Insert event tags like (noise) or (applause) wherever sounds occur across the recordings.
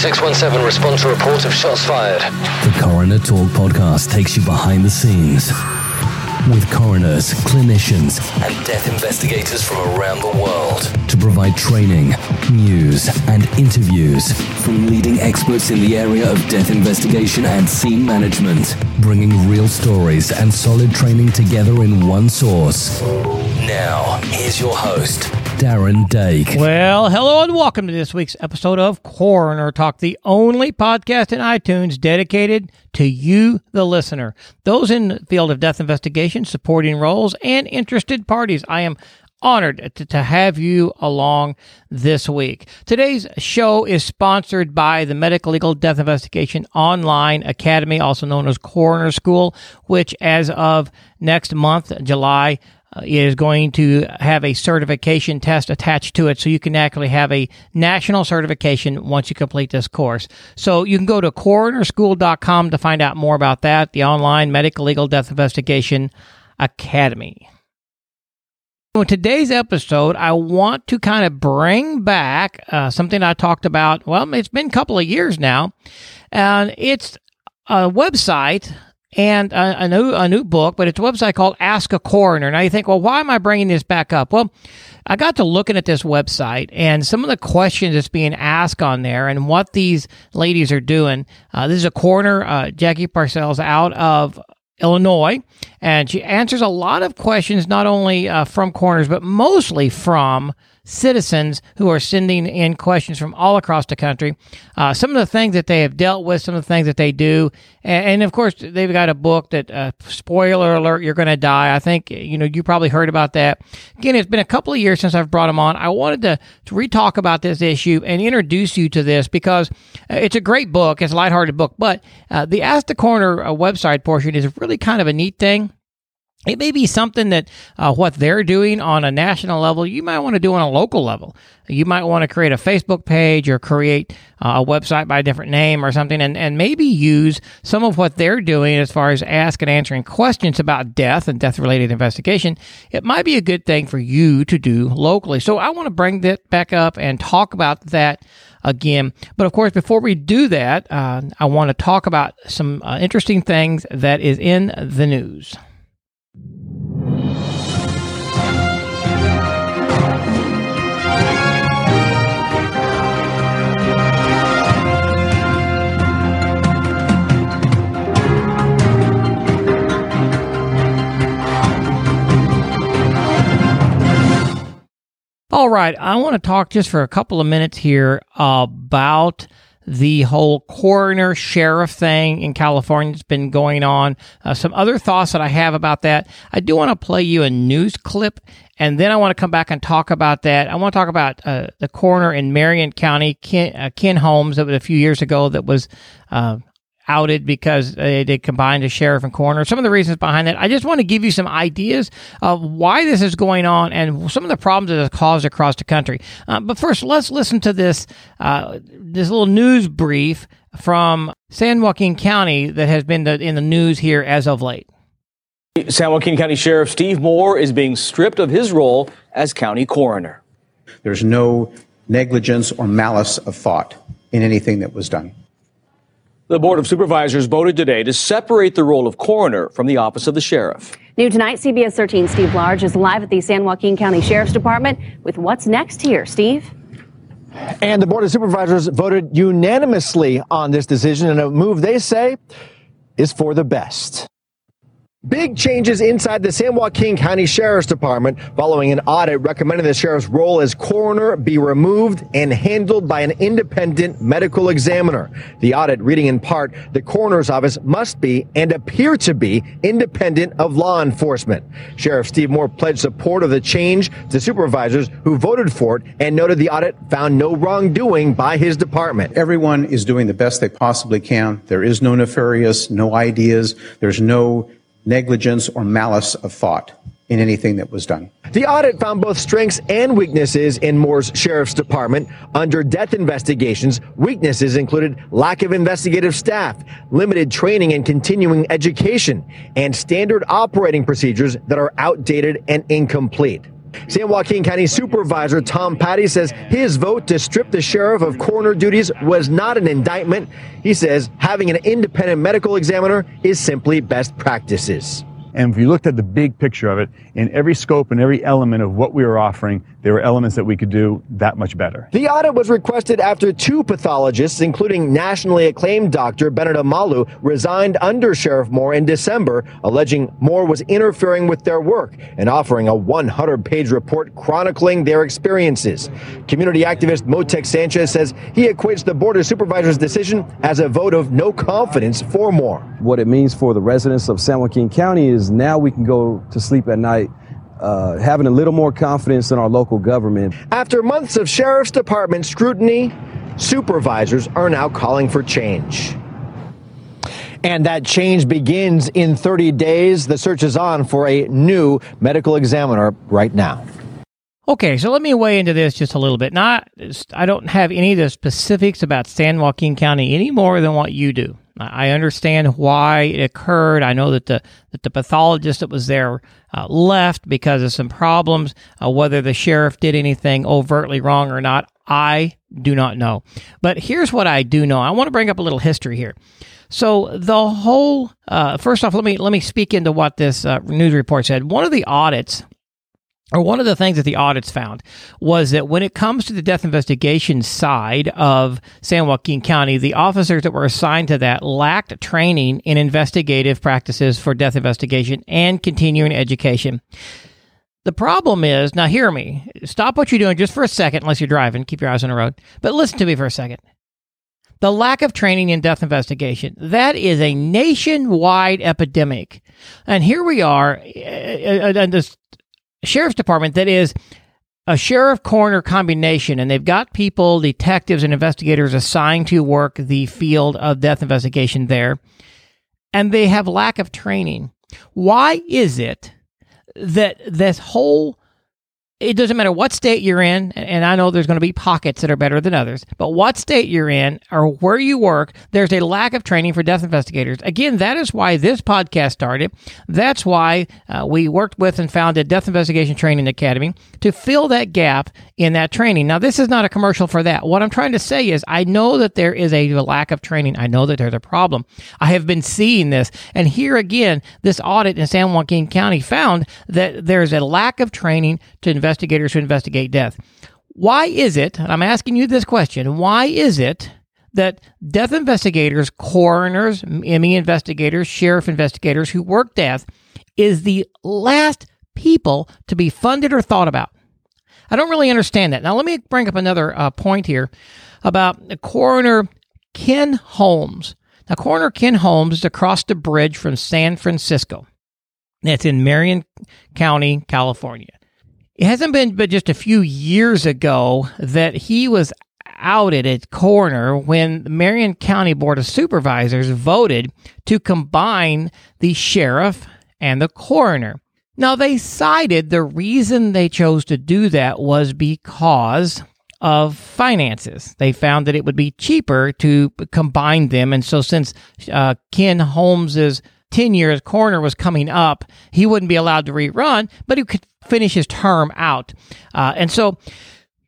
3617, respond to report of shots fired. The Coroner Talk podcast takes you behind the scenes with coroners, clinicians, and death investigators from around the world to provide training, news, and interviews from leading experts in the area of death investigation and scene management, bringing real stories and solid training together in one source. Now, here's your host, Darren Dake. Well, hello and welcome to this week's episode of Coroner Talk, the only podcast in iTunes dedicated to you, the listener. Those in the field of death investigation, supporting roles, and interested parties. I am honored to, to have you along this week. Today's show is sponsored by the Medical Legal Death Investigation Online Academy, also known as Coroner School, which as of next month, July, is going to have a certification test attached to it so you can actually have a national certification once you complete this course. So you can go to coronerschool.com to find out more about that, the online medical legal death investigation academy. In today's episode, I want to kind of bring back uh, something I talked about. Well, it's been a couple of years now, and it's a website and a, a, new a new book, but it's a website called Ask a Coroner. Now you think, well, why am I bringing this back up? Well, I got to looking at this website and some of the questions that's being asked on there, and what these ladies are doing. Uh, this is a coroner, uh, Jacquie Purcells, out of Illinois, and she answers a lot of questions, not only uh, from coroners, but mostly from citizens who are sending in questions from all across the country. Uh, some of the things that they have dealt with, some of the things that they do, and, and of course they've got a book that uh, spoiler alert, you're going to die. I think you know you probably heard about that. Again, it's been a couple of years since I've brought them on. I wanted to, to re-talk about this issue and introduce you to this because uh, it's a great book. It's a lighthearted book, but uh, the Ask the Coroner uh, website portion is really kind of a neat thing it may be something that uh, what they're doing on a national level, you might want to do on a local level. You might want to create a Facebook page or create uh, a website by a different name or something, and, and maybe use some of what they're doing as far as ask and answering questions about death and death related investigation. It might be a good thing for you to do locally. So I want to bring that back up and talk about that again. But of course, before we do that, uh, I want to talk about some uh, interesting things that is in the news. All right, I want to talk just for a couple of minutes here about the whole coroner sheriff thing in California that's been going on. Uh, some other thoughts that I have about that. I do want to play you a news clip, and then I want to come back and talk about that. I want to talk about uh, the coroner in Marin County, Ken, uh, Ken Holmes, that was a few years ago that was uh, outed because they did combine the sheriff and coroner. Some of the reasons behind that. I just want to give you some ideas of why this is going on and some of the problems that it's caused across the country. Uh, but first, let's listen to this uh, this little news brief from San Joaquin County that has been the, in the news here as of late. San Joaquin County Sheriff Steve Moore is being stripped of his role as county coroner. There's no negligence or malice of thought in anything that was done. The Board of Supervisors voted today to separate the role of coroner from the office of the sheriff. New tonight, CBS 13 Steve Large is live at the San Joaquin County Sheriff's Department with what's next here. Steve? And the Board of Supervisors voted unanimously on this decision in a move they say is for the best. Big changes inside the San Joaquin County Sheriff's Department following an audit recommending the sheriff's role as coroner be removed and handled by an independent medical examiner. The audit reading in part, the coroner's office must be and appear to be independent of law enforcement. Sheriff Steve Moore pledged support of the change to supervisors who voted for it and noted the audit found no wrongdoing by his department. Everyone is doing the best they possibly can. There is no nefarious, no ideas. There's no negligence or malice of thought in anything that was done. The audit found both strengths and weaknesses in Moore's sheriff's department. Under death investigations, weaknesses included lack of investigative staff, limited training and continuing education, and standard operating procedures that are outdated and incomplete. San Joaquin County Supervisor Tom Patti says his vote to strip the sheriff of coroner duties was not an indictment. He says having an independent medical examiner is simply best practices. And if you looked at the big picture of it, in every scope and every element of what we were offering, there were elements that we could do that much better. The audit was requested after two pathologists, including nationally acclaimed doctor Bennett Omalu, resigned under Sheriff Moore in December, alleging Moore was interfering with their work and offering a 100 page report chronicling their experiences. Community activist Motecuzoma Sanchez says he equates the Board of Supervisors' decision as a vote of no confidence for Moore. What it means for the residents of San Joaquin County is now we can go to sleep at night uh, having a little more confidence in our local government. After months of Sheriff's Department scrutiny, supervisors are now calling for change. And that change begins in 30 days. The search is on for a new medical examiner right now. Okay, so let me weigh into this just a little bit. Not, I don't have any of the specifics about San Joaquin County any more than what you do. I understand why it occurred. I know that the that the pathologist that was there uh, left because of some problems. Uh, whether the sheriff did anything overtly wrong or not, I do not know. But here's what I do know. I want to bring up a little history here. So the whole uh, first off, let me let me speak into what this uh, news report said. One of the audits or one of the things that the audits found was that when it comes to the death investigation side of San Joaquin County, the officers that were assigned to that lacked training in investigative practices for death investigation and continuing education. The problem is, now hear me, stop what you're doing just for a second, unless you're driving, keep your eyes on the road, but listen to me for a second. The lack of training in death investigation, that is a nationwide epidemic. And here we are, eh, eh, eh, and this sheriff's department that is a sheriff coroner combination, and they've got people, detectives, and investigators assigned to work the field of death investigation there, and they have lack of training. Why is it that this whole it doesn't matter what state you're in, and I know there's going to be pockets that are better than others, but what state you're in or where you work, there's a lack of training for death investigators. Again, that is why this podcast started. That's why uh, we worked with and founded Death Investigation Training Academy to fill that gap in that training. Now, this is not a commercial for that. What I'm trying to say is, I know that there is a lack of training. I know that there's a problem. I have been seeing this. And here again, this audit in San Joaquin County found that there's a lack of training to investigators who investigate death. Why is it, and I'm asking you this question, why is it that death investigators, coroners, ME investigators, sheriff investigators who work death is the last people to be funded or thought about? I don't really understand that. Now, let me bring up another uh, point here about the coroner Ken Holmes. Now, coroner Ken Holmes is across the bridge from San Francisco. That's in Marin County, California. It hasn't been but just a few years ago that he was outed as coroner when the Marin County Board of Supervisors voted to combine the sheriff and the coroner. Now, they cited the reason they chose to do that was because of finances. They found that it would be cheaper to combine them. And so, since uh, Ken Holmes's tenure years coroner was coming up, he wouldn't be allowed to rerun, but he could finish his term out. Uh, and so,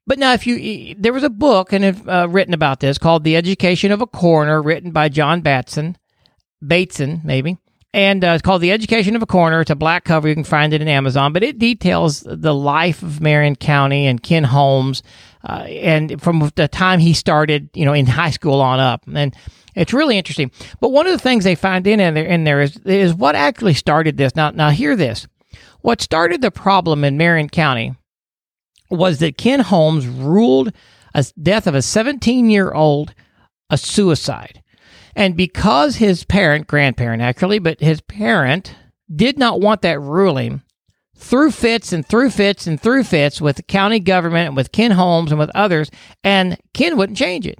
but now, if you, there was a book and uh, written about this called "The Education of a Coroner," written by John Batson, Bateson, maybe and uh, it's called The Education of a Coroner. It's a black cover. You can find it in Amazon, but it details the life of Marin County and Ken Holmes, uh, and from the time he started, you know, in high school on up, and it's really interesting. But one of the things they find in there, in there is is what actually started this. Now, now hear this: what started the problem in Marin County was that Ken Holmes ruled a death of a 17 year old a suicide. And because his parent, grandparent actually, but his parent did not want that ruling, through fits and through fits and through fits with the county government and with Ken Holmes and with others, and Ken wouldn't change it.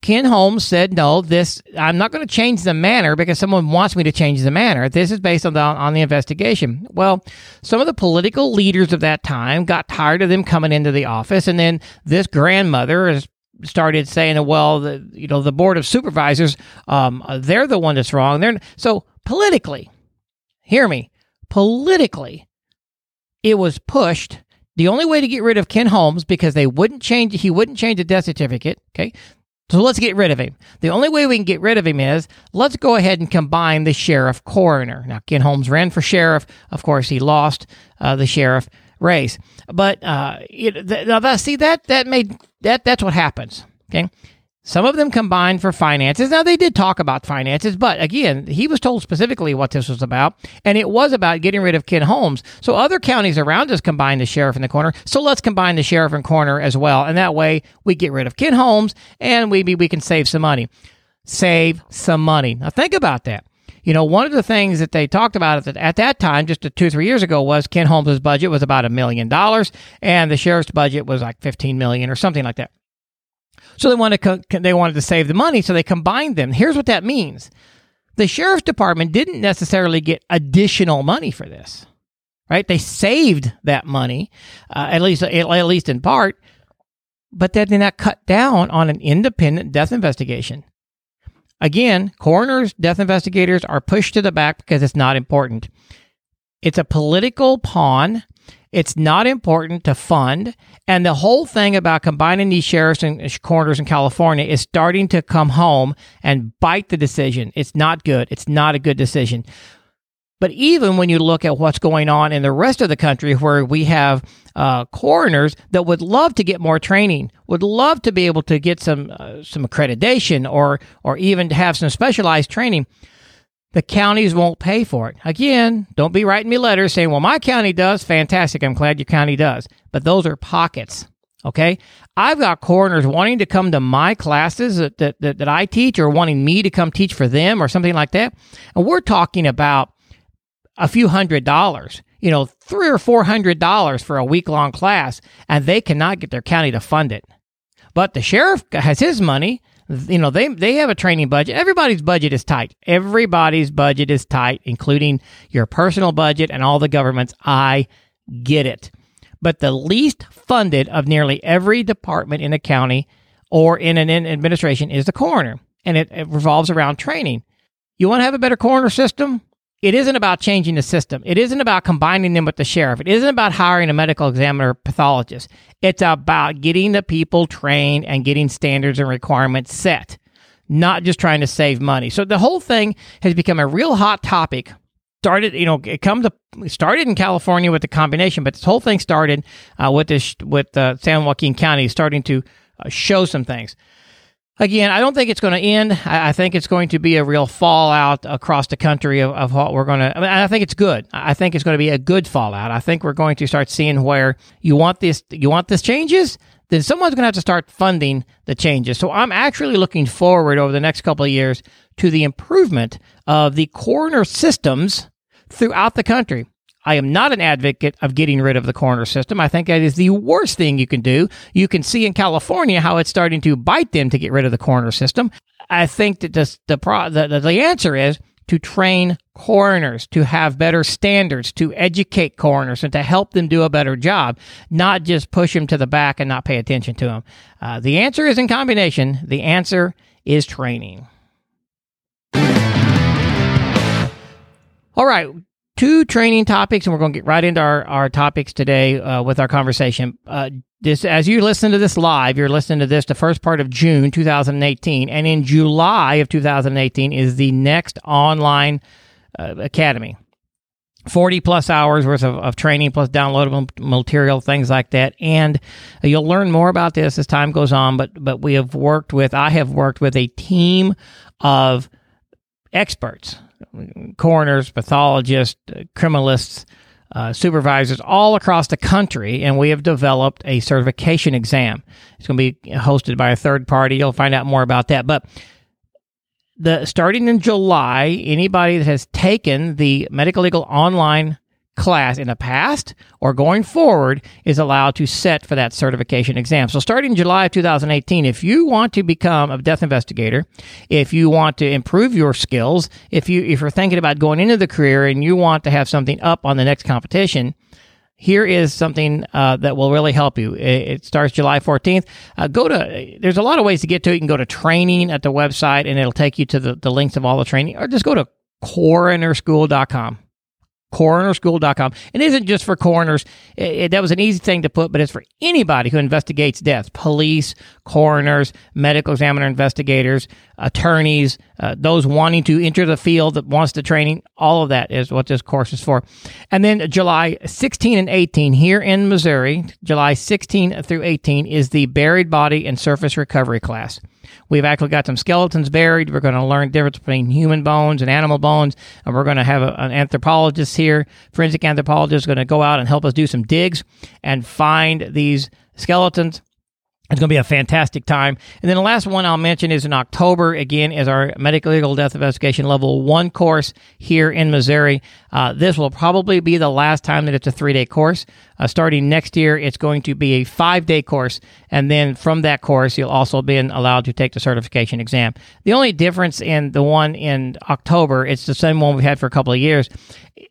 Ken Holmes said, "No, this I'm not going to change the manner because someone wants me to change the manner. This is based on the on the investigation." Well, some of the political leaders of that time got tired of them coming into the office, and then this grandmother started saying, well, the, you know, the board of supervisors, um, they're the one that's wrong. They're so politically, hear me, politically, it was pushed. The only way to get rid of Ken Holmes because they wouldn't change he wouldn't change the death certificate. Okay. So let's get rid of him. The only way we can get rid of him is let's go ahead and combine the sheriff coroner. Now, Ken Holmes ran for sheriff. Of course, he lost uh, the sheriff race. But uh, th- now that, see that that made that that's what happens. Okay, some of them combined for finances. Now, they did talk about finances, but again, he was told specifically what this was about, and it was about getting rid of Ken Holmes. So other counties around us combined the sheriff and the coroner. So let's combine the sheriff and coroner as well. And that way we get rid of Ken Holmes and maybe we can save some money. Save some money. Now, think about that. You know, one of the things that they talked about at, at that time, just two, three years ago, was Ken Holmes' budget was about a million dollars, and the sheriff's budget was like 15 million or something like that. So they wanted to co- they wanted to save the money, so they combined them. Here's what that means: the sheriff's department didn't necessarily get additional money for this, right? They saved that money, uh, at least at least in part, but that did not cut down on an independent death investigation. Again, coroners, death investigators are pushed to the back because it's not important. It's a political pawn it's not important to fund. And the whole thing about combining these sheriffs and coroners in California is starting to come home and bite the decision. It's not good. It's not a good decision. But even when you look at what's going on in the rest of the country, where we have uh, coroners that would love to get more training, would love to be able to get some uh, some accreditation, or or even to have some specialized training, the counties won't pay for it. Again, don't be writing me letters saying, well, my county does. Fantastic. I'm glad your county does. But those are pockets. Okay. I've got coroners wanting to come to my classes that, that, that, that I teach or wanting me to come teach for them or something like that. And we're talking about a few hundred dollars, you know, three or four hundred dollars for a week long class, and they cannot get their county to fund it. But the sheriff has his money you know they they have a training budget. Everybody's budget is tight. Everybody's budget is tight including your personal budget and all the governments. I get it. But the least funded of nearly every department in a county or in an administration is the coroner. And it, it revolves around training. You want to have a better coroner system it isn't about changing the system. It isn't about combining them with the sheriff. It isn't about hiring a medical examiner pathologist. It's about getting the people trained and getting standards and requirements set, not just trying to save money. So the whole thing has become a real hot topic. Started, you know, it comes to started in California with the combination, but this whole thing started uh, with this with uh, San Joaquin County starting to uh, show some things. Again, I don't think it's going to end. I, think it's going to be a real fallout across the country of, of what we're going to. I, mean, I think it's good. I think it's going to be a good fallout. I think we're going to start seeing where you want this. You want this changes. Then someone's going to have to start funding the changes. So I'm actually looking forward over the next couple of years to the improvement of the coroner systems throughout the country. I am not an advocate of getting rid of the coroner system. I think that is the worst thing you can do. You can see in California how it's starting to bite them to get rid of the coroner system. I think that the, pro, the, the answer is to train coroners, to have better standards, to educate coroners, and to help them do a better job, not just push them to the back and not pay attention to them. Uh, the answer is in combination. The answer is training. All right, two training topics, and we're going to get right into our, our topics today uh, with our conversation. Uh, this, as you listen to this live, you're listening to this the first part of June 2018, and in July of 2018 is the next online uh, academy. 40 plus hours worth of, of training plus downloadable material things like that and you'll learn more about this as time goes on but but we have worked with i have worked with a team of experts coroners, pathologists, criminalists, uh, supervisors all across the country, and we have developed a certification exam. It's going to be hosted by a third party. You'll find out more about that. But the starting in July, anybody that has taken the medical legal online class in the past or going forward is allowed to set for that certification exam. So starting July of 2018, if you want to become a death investigator, if you want to improve your skills, if you if you're thinking about going into the career and you want to have something up on the next competition, here is something uh, that will really help you. It, starts July 14th. Uh, go to, there's a lot of ways to get to it. You can go to training at the website and it'll take you to the, the links of all the training, or just go to coronerschool.com coronerschool.com. It isn't just for coroners. It, it, that was an easy thing to put, but it's for anybody who investigates deaths police, coroners, medical examiner investigators, attorneys, uh, those wanting to enter the field that wants the training. All of that is what this course is for. And then July 16 and 18 here in Missouri, July 16 through 18 is the buried body and surface recovery class. We've actually got some skeletons buried. We're going to learn the difference between human bones and animal bones. And we're going to have a, an anthropologist here, forensic anthropologist, going to go out and help us do some digs and find these skeletons it's going to be a fantastic time. And then the last one I'll mention is in October, again, is our medical legal death investigation level one course here in Missouri. Uh, this will probably be the last time that it's a three day course. Uh, starting next year, it's going to be a five day course. And then from that course, you'll also be allowed to take the certification exam. The only difference in the one in October, it's the same one we've had for a couple of years.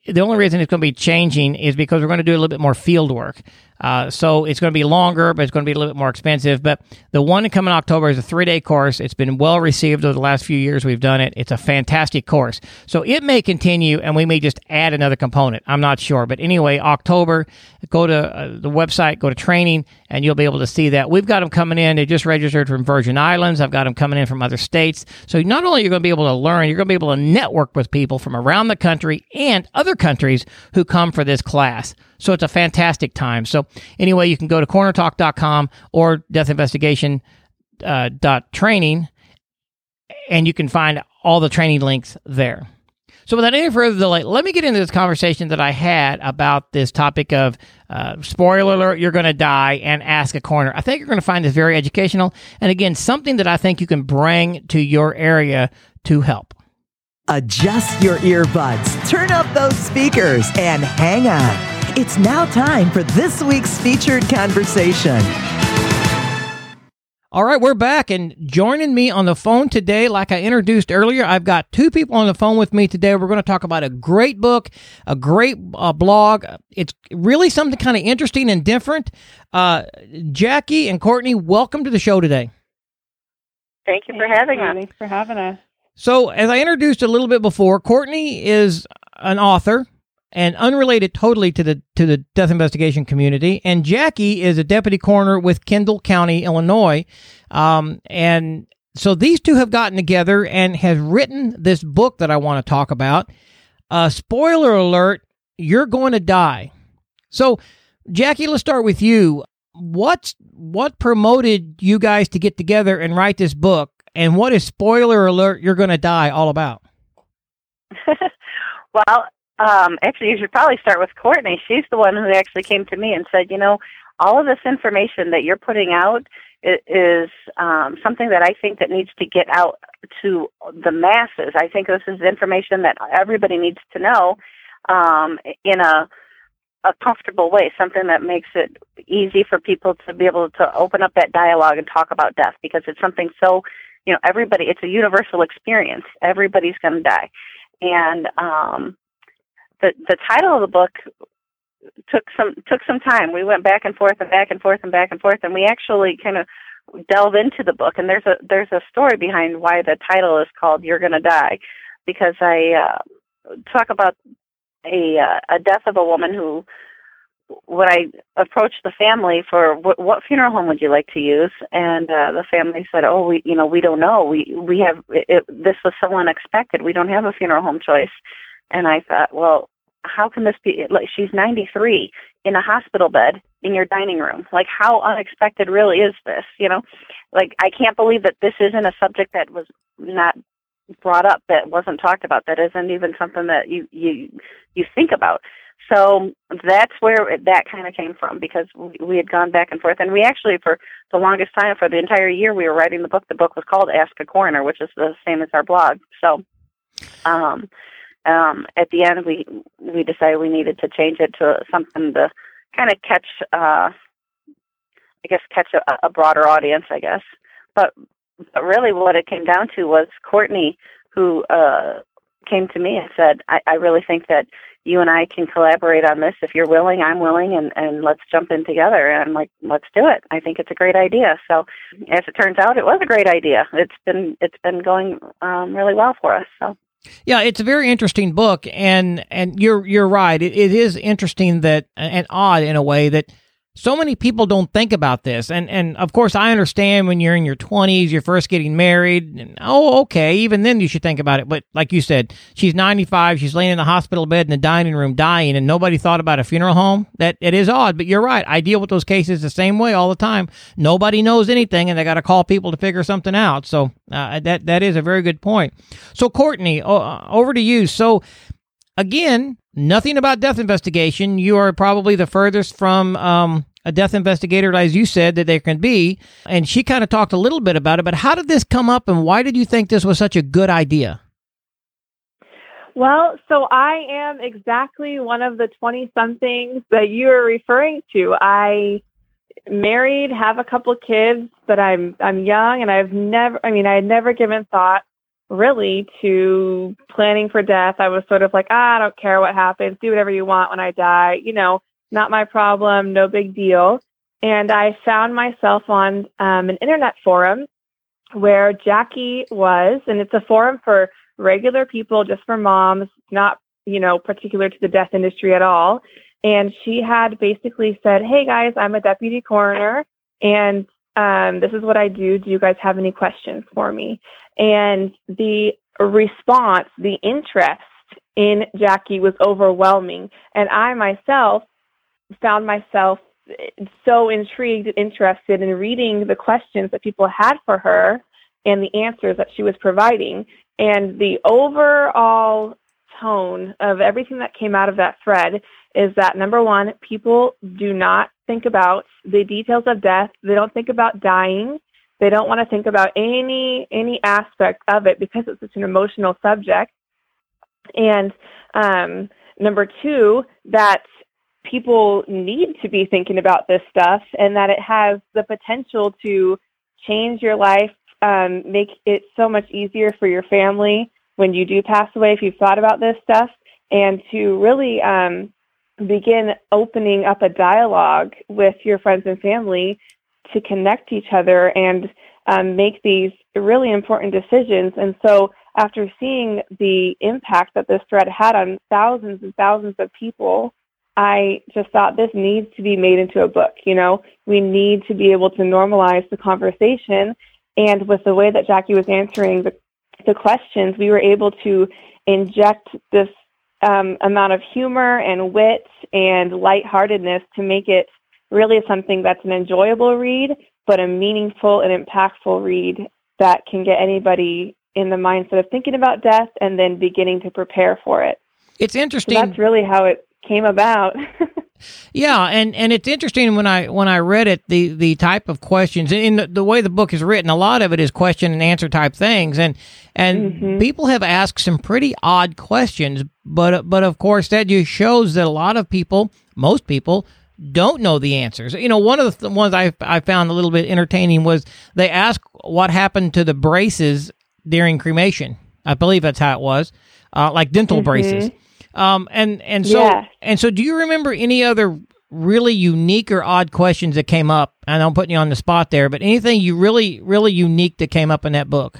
The only reason it's going to be changing is because we're going to do a little bit more field work. Uh, so it's going to be longer, but it's going to be a little bit more expensive. But the one coming October is a three day course. It's been well received over the last few years we've done it. It's a fantastic course. So it may continue and we may just add another component. I'm not sure. But anyway, October, go to uh, the website, go to training, and you'll be able to see that. We've got them coming in. They just registered from Virgin Islands. I've got them coming in from other states. So not only are you going to be able to learn, you're going to be able to network with people from around the country and other countries who come for this class. So it's a fantastic time. So anyway, you can go to coronertalk.com or deathinvestigation uh, dot training, and you can find all the training links there. So without any further delay, let me get into this conversation that I had about this topic of uh, spoiler alert, you're going to die, and ask a coroner. I think you're going to find this very educational, and again, something that I think you can bring to your area to help. Adjust your earbuds, turn up those speakers, and hang on. It's now time for this week's featured conversation. All right, we're back and joining me on the phone today, like I introduced earlier, I've got two people on the phone with me today. We're going to talk about a great book, a great uh, blog. It's really something kind of interesting and different. Uh, Jacquie and Courtney, welcome to the show today. Thank you for having us. Thanks for having us. So, as I introduced a little bit before, Courtney is an author and unrelated totally to the to the death investigation community. And Jacquie is a deputy coroner with Kendall County, Illinois, um, and so these two have gotten together and have written this book that I want to talk about. Uh, spoiler alert: you're going to die. So, Jacquie, let's start with you. What's what promoted you guys to get together and write this book? And what is spoiler alert? You're going to die all about? (laughs) well, um, actually, you should probably start with Courtney. She's the one who actually came to me and said, you know, all of this information that you're putting out is um, something that I think that needs to get out to the masses. I think this is information that everybody needs to know um, in a a comfortable way, something that makes it easy for people to be able to open up that dialogue and talk about death because it's something so, you know, everybody, it's a universal experience. Everybody's going to die. And um, the the title of the book took some took some time. We went back and forth and back and forth and back and forth, and we actually kind of delve into the book. And there's a there's a story behind why the title is called "You're Gonna Die," because I uh, talk about a uh, a death of a woman who. When I approached the family for what, what funeral home would you like to use, and uh, the family said, "Oh, we, you know, we don't know. We we have it, this was so unexpected. We don't have a funeral home choice." And I thought, well, how can this be? Like, she's 93 in a hospital bed in your dining room. Like, how unexpected really is this? You know, like, I can't believe that this isn't a subject that was not brought up, that wasn't talked about, that isn't even something that you, you, you think about. So that's where it, that kind of came from because we, we had gone back and forth. And we actually, for the longest time, for the entire year we were writing the book, the book was called Ask a Coroner, which is the same as our blog. So, um, um, at the end we we decided we needed to change it to something to kind of catch uh, I guess catch a, a broader audience I guess. But but really what it came down to was Courtney who uh, came to me and said I, I really think that you and I can collaborate on this. If you're willing I'm willing and and let's jump in together. And I'm like let's do it. I think it's a great idea. So as it turns out it was a great idea. It's been it's been going um, really well for us so Yeah, it's a very interesting book, and and you're you're right. It, it is interesting that and odd in a way that so many people don't think about this. And and of course i understand when you're in your 20s you're first getting married and, oh okay even then you should think about it. But like you said she's 95 she's laying in the hospital bed in the dining room dying and nobody thought about a funeral home? That it is odd but you're right. I deal with those cases the same way all the time. Nobody knows anything and they got to call people to figure something out. So uh, that that is a very good point. So courtney uh, over to you. So again, nothing about death investigation. You are probably the furthest from um, a death investigator, as you said, that there can be. And she kind of talked a little bit about it. But how did this come up, and why did you think this was such a good idea? Well, so I am exactly one of the 20 somethings that you are referring to. I married, have a couple kids, but I'm I'm young and I've never I mean I had never given thought really to planning for death. I was sort of like, ah, I don't care what happens. Do whatever you want when I die. You know, not my problem. No big deal. And I found myself on um, an internet forum where Jacquie was, and it's a forum for regular people, just for moms, not, you know, particular to the death industry at all. And she had basically said, Hey guys, I'm a deputy coroner and um, this is what I do. Do you guys have any questions for me? And the response, the interest in Jacquie was overwhelming. And I myself found myself so intrigued and interested in reading the questions that people had for her and the answers that she was providing. And the overall tone of everything that came out of that thread is that number one, people do not think about the details of death. They don't think about dying. They don't want to think about any any aspect of it because it's such an emotional subject. And um, number two, that people need to be thinking about this stuff, and that it has the potential to change your life, um, make it so much easier for your family when you do pass away if you've thought about this stuff, and to really um, begin opening up a dialogue with your friends and family to connect each other and um, make these really important decisions. And so, after seeing the impact that this thread had on thousands and thousands of people, I just thought this needs to be made into a book. You know, we need to be able to normalize the conversation. And with the way that Jacquie was answering the, the questions, we were able to inject this um, amount of humor and wit and lightheartedness to make it really something that's an enjoyable read, but a meaningful and impactful read that can get anybody in the mindset of thinking about death and then beginning to prepare for it. It's interesting. So that's really how it came about. (laughs) yeah, and and it's interesting when I when I read it the the type of questions in the, the, way the book is written. A lot of it is question and answer type things, and and mm-hmm. people have asked some pretty odd questions. But but of course that just shows that a lot of people, most people, don't know the answers. You know, one of the ones I I found a little bit entertaining was they asked what happened to the braces during cremation. I believe that's how it was, uh, like dental mm-hmm. braces. Um, and and so yeah. and so, do you remember any other really unique or odd questions that came up? And I'm putting you on the spot there, but anything you really really unique that came up in that book?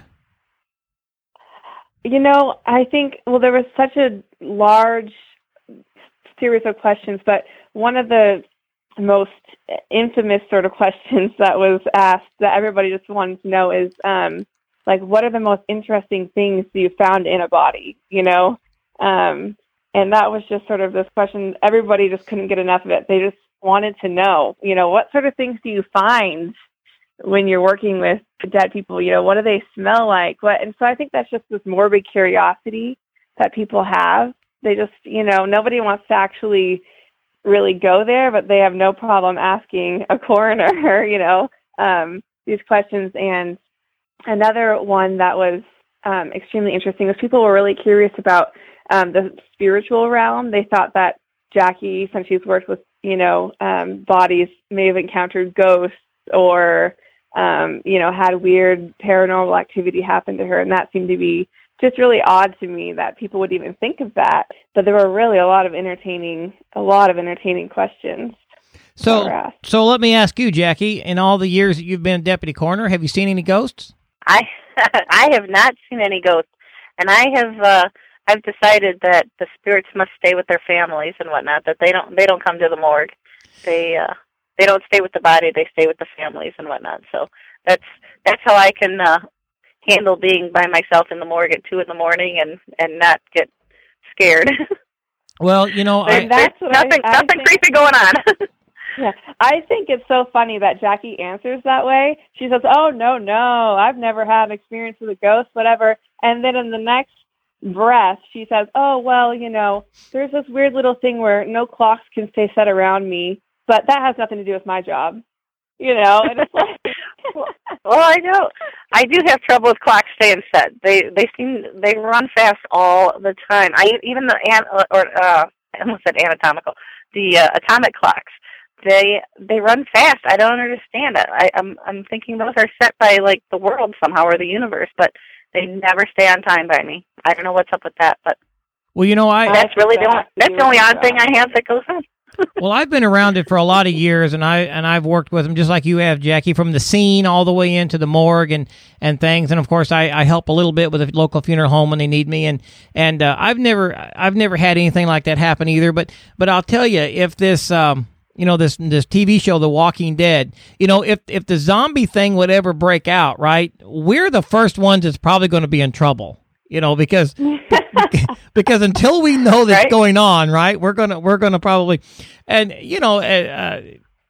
You know, I think well, there was such a large series of questions, but one of the most infamous sort of (laughs) questions that was asked that everybody just wanted to know is um, like, what are the most interesting things you found in a body? You know, um, and that was just sort of this question. Everybody just couldn't get enough of it. They just wanted to know, you know, what sort of things do you find when you're working with dead people? You know, what do they smell like? What? And so I think that's just this morbid curiosity that people have. They just, you know, nobody wants to actually really go there, but they have no problem asking a coroner, (laughs) you know, um, these questions. And another one that was um, extremely interesting was people were really curious about um, the spiritual realm. They thought that Jacquie, since she's worked with, you know, um, bodies, may have encountered ghosts or, um, you know, had weird paranormal activity happen to her. And that seemed to be just really odd to me that people would even think of that. But there were really a lot of entertaining, a lot of entertaining questions. So, so let me ask you, Jacquie. In all the years that you've been deputy coroner, have you seen any ghosts? I (laughs) I have not seen any ghosts. and I have uh, I've decided that the spirits must stay with their families and whatnot. That they don't they don't come to the morgue. They uh, they don't stay with the body. They stay with the families and whatnot. So that's that's how I can uh, handle being by myself in the morgue at two in the morning and and not get scared. (laughs) Well, you know, I, that's what nothing I, I nothing think, creepy going on. (laughs) Yeah, I think it's so funny that Jacquie answers that way. She says, "Oh no, no, I've never had an experience with a ghost, whatever." And then in the next breath, she says, "Oh well, you know, there's this weird little thing where no clocks can stay set around me, but that has nothing to do with my job." You know, and it's like, (laughs) well, I know. I do have trouble with clocks staying set. They they seem they run fast all the time. I even the an or uh, I almost said anatomical, the uh, atomic clocks. They they run fast. I don't understand it. I, I'm I'm thinking those are set by like the world somehow or the universe, but they never stay on time by me. I don't know what's up with that, but well, you know, I that's really the only, that's the only odd thing I have that goes on. (laughs) well, I've been around it for a lot of years, and I and I've worked with them just like you have, Jacquie, from the scene all the way into the morgue and and things. And of course, I, I help a little bit with a local funeral home when they need me. And and uh, I've never I've never had anything like that happen either. But but I'll tell you, if this um you know this this TV show The Walking Dead. You know if if the zombie thing would ever break out right we're the first ones that's probably going to be in trouble you know because (laughs) because until we know that's Right. going on right we're gonna we're gonna probably and you know uh,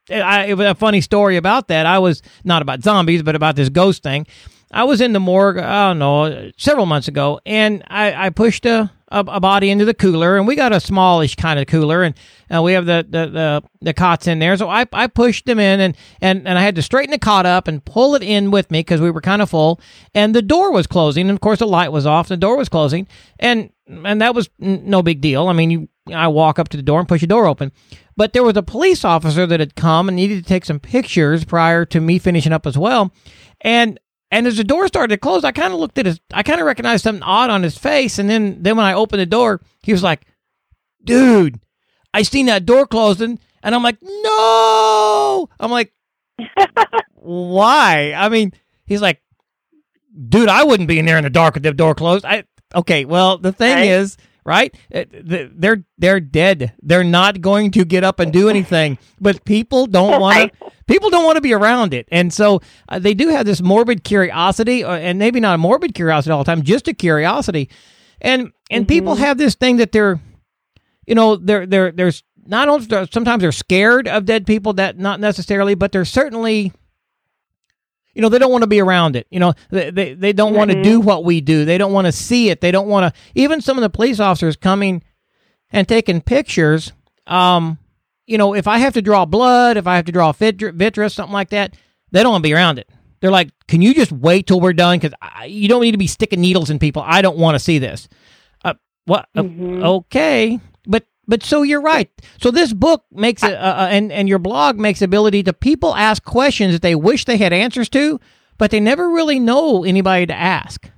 I, it was a funny story about that. I was not about zombies but about this ghost thing. I was in the morgue i don't know several months ago and i i pushed a a, a body into the cooler, and we got a smallish kind of cooler, and uh, we have the, the, the, the cots in there. So I, I pushed them in, and, and, and I had to straighten the cot up and pull it in with me because we were kind of full, and the door was closing, and of course the light was off, the door was closing, and and that was n- no big deal. I mean, you I walk up to the door and push the door open, but there was a police officer that had come and needed to take some pictures prior to me finishing up as well, and and as the door started to close, I kind of looked at his, I kind of recognized something odd on his face. And then, then when I opened the door, he was like, dude, I seen that door closing. And I'm like, no. I'm like, (laughs) why? I mean, he's like, dude, I wouldn't be in there in the dark with the door closed. I, okay. Well, the thing Right. is, right? uh, They're, they're dead. They're not going to get up and do anything, but people don't (laughs) want to, people don't want to be around it. And so uh, they do have this morbid curiosity, uh, and maybe not a morbid curiosity all the time, just a curiosity. And and people have this thing that they're, you know, they're they're there's not only sometimes they're scared of dead people that not necessarily, but they're certainly. You know, they don't want to be around it. You know, they they, they don't want to do what we do. They don't want to see it. They don't want to. Even some of the police officers coming and taking pictures. Um, you know, if I have to draw blood, if I have to draw vitri- vitreous, something like that, they don't want to be around it. They're like, "Can you just wait till we're done? Because you don't need to be sticking needles in people. I don't want to see this." Uh, what? uh, okay, but so you're right. So this book makes it, uh, uh, and and your blog makes ability to people ask questions that they wish they had answers to, but they never really know anybody to ask.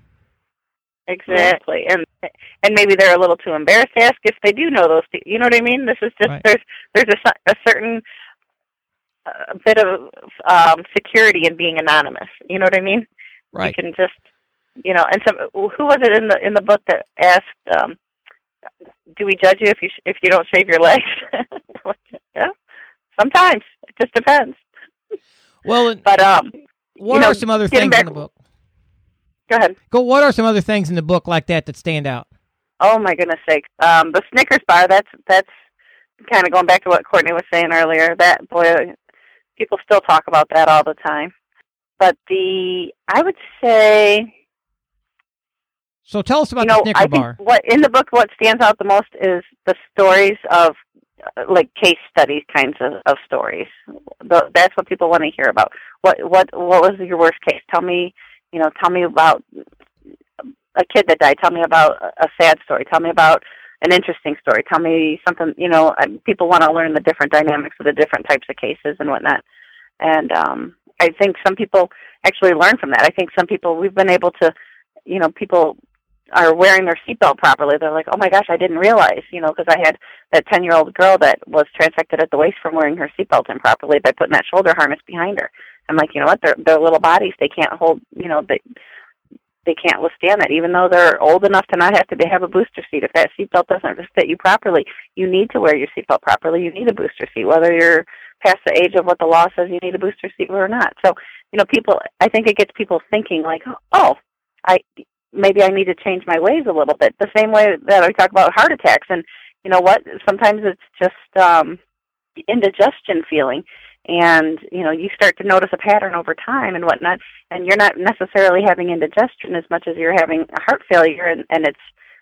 Exactly, and and maybe they're a little too embarrassed to ask if they do know those. pe- You know what I mean? This is just Right. there's there's a, a certain uh, bit of um, security in being anonymous. You know what I mean? Right. You can just you know. And some who was it in the in the book that asked, um, "Do we judge you if you sh- if you don't shave your legs?" (laughs) yeah, sometimes it just depends. Well, But um, what you know, are some other things in the book? Go ahead. Go. What are some other things in the book like that that stand out? Oh my goodness sake. Um the Snickers bar, that's that's kind of going back to what Courtney was saying earlier. That boy people still talk about that all the time. But the I would say So tell us about you know, the Snicker I think bar. what in the book what stands out the most is the stories of uh, like case study kinds of, of stories. The, that's what people want to hear about. What what what was your worst case? Tell me, you know, tell me about a kid that died. Tell me about a sad story. Tell me about an interesting story. Tell me something. You know, people want to learn the different dynamics of the different types of cases and whatnot. And um, I think some people actually learn from that. I think some people we've been able to, you know, people are wearing their seatbelt properly. They're like, oh my gosh, I didn't realize, you know, because I had that 10 year old girl that was transected at the waist from wearing her seatbelt improperly by putting that shoulder harness behind her. I'm like, you know what? Their their little bodies, they can't hold, you know, they they can't withstand that, even though they're old enough to not have to have a booster seat. If that seatbelt doesn't fit you properly, you need to wear your seatbelt properly. You need a booster seat, whether you're past the age of what the law says you need a booster seat or not. So, you know, people, I think it gets people thinking like, oh, I maybe I need to change my ways a little bit. The same way that I talk about heart attacks, and you know what? Sometimes it's just um, indigestion feeling and you know you start to notice a pattern over time and whatnot and you're not necessarily having indigestion as much as you're having heart failure and, and it's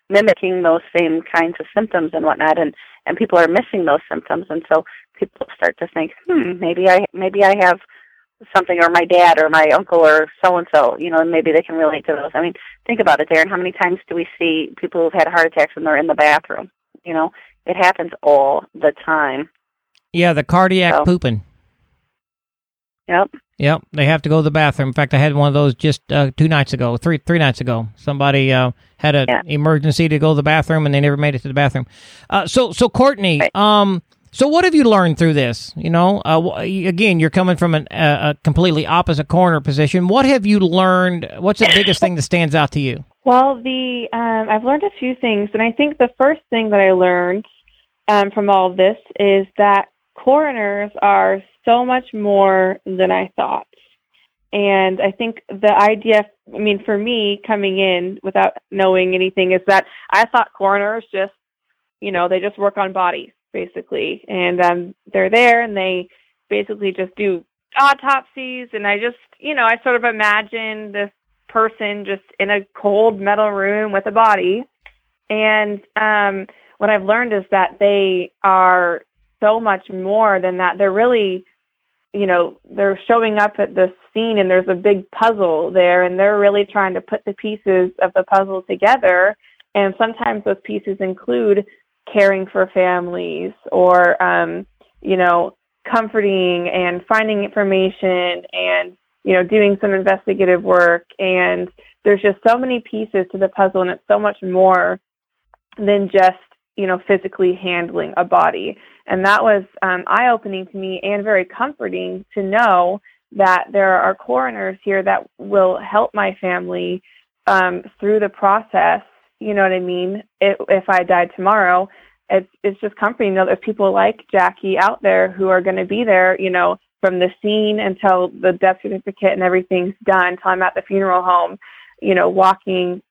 mimicking those same kinds of symptoms and whatnot and and people are missing those symptoms and so people start to think hmm maybe i maybe i have something or my dad or my uncle or so and so you know maybe they can relate to those i mean think about it darren how many times do we see people who've had heart attacks and they're in the bathroom you know it happens all the time yeah the cardiac so, pooping Yep. Yep. They have to go to the bathroom. In fact, I had one of those just uh, two nights ago, three three nights ago. Somebody uh, had an yeah. emergency to go to the bathroom, and they never made it to the bathroom. Uh, so, so Courtney, right. um, so what have you learned through this? You know, uh, again, you're coming from an, a completely opposite corner position. What have you learned? What's the biggest thing that stands out to you? Well, the um, I've learned a few things, and I think the first thing that I learned um, from all of this is that coroners are so much more than I thought. And I think the idea, I mean, for me coming in without knowing anything, is that I thought coroners just, you know, they just work on bodies basically, and um, they're there and they basically just do autopsies. And I just, you know, I sort of imagine this person just in a cold metal room with a body. And um, what I've learned is that they are so much more than that. They're really you know they're showing up at the scene and there's a big puzzle there and they're really trying to put the pieces of the puzzle together and sometimes those pieces include caring for families or um you know comforting and finding information and you know doing some investigative work and there's just so many pieces to the puzzle and it's so much more than just you know physically handling a body and that was um, eye opening to me and very comforting to know that there are coroners here that will help my family um, through the process. You know what I mean? If, if I died tomorrow, it's, it's just comforting to know there's people like Jacquie out there who are going to be there, you know, from the scene until the death certificate and everything's done, until I'm at the funeral home, you know, walking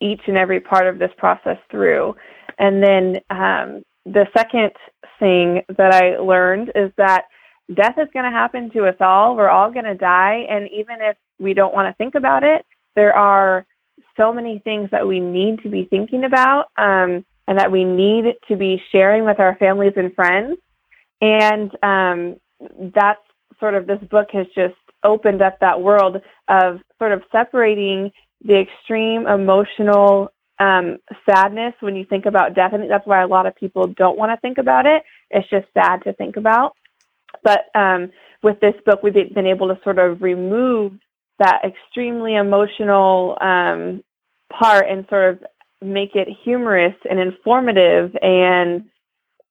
each and every part of this process through. And then um, the second thing that I learned is that death is going to happen to us all. We're all going to die. And even if we don't want to think about it, there are so many things that we need to be thinking about um, and that we need to be sharing with our families and friends. And um, that's sort of this book has just opened up that world of sort of separating the extreme emotional um, sadness when you think about death. Think that's why a lot of people don't want to think about it. It's just sad to think about. But um, with this book, we've been able to sort of remove that extremely emotional um, part and sort of make it humorous and informative and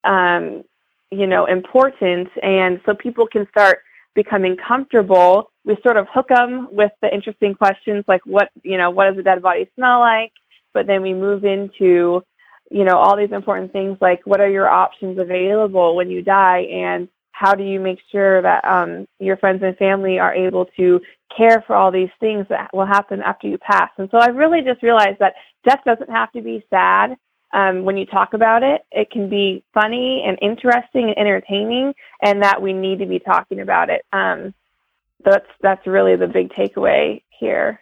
um, you know important, and so people can start becoming comfortable. We sort of hook them with the interesting questions like what you know what does a dead body smell like but then we move into you know all these important things like what are your options available when you die and how do you make sure that um, your friends and family are able to care for all these things that will happen after you pass? And so i really just realized that death doesn't have to be sad um, when you talk about it. It can be funny and interesting and entertaining and that we need to be talking about it. Um, that's that's really the big takeaway here.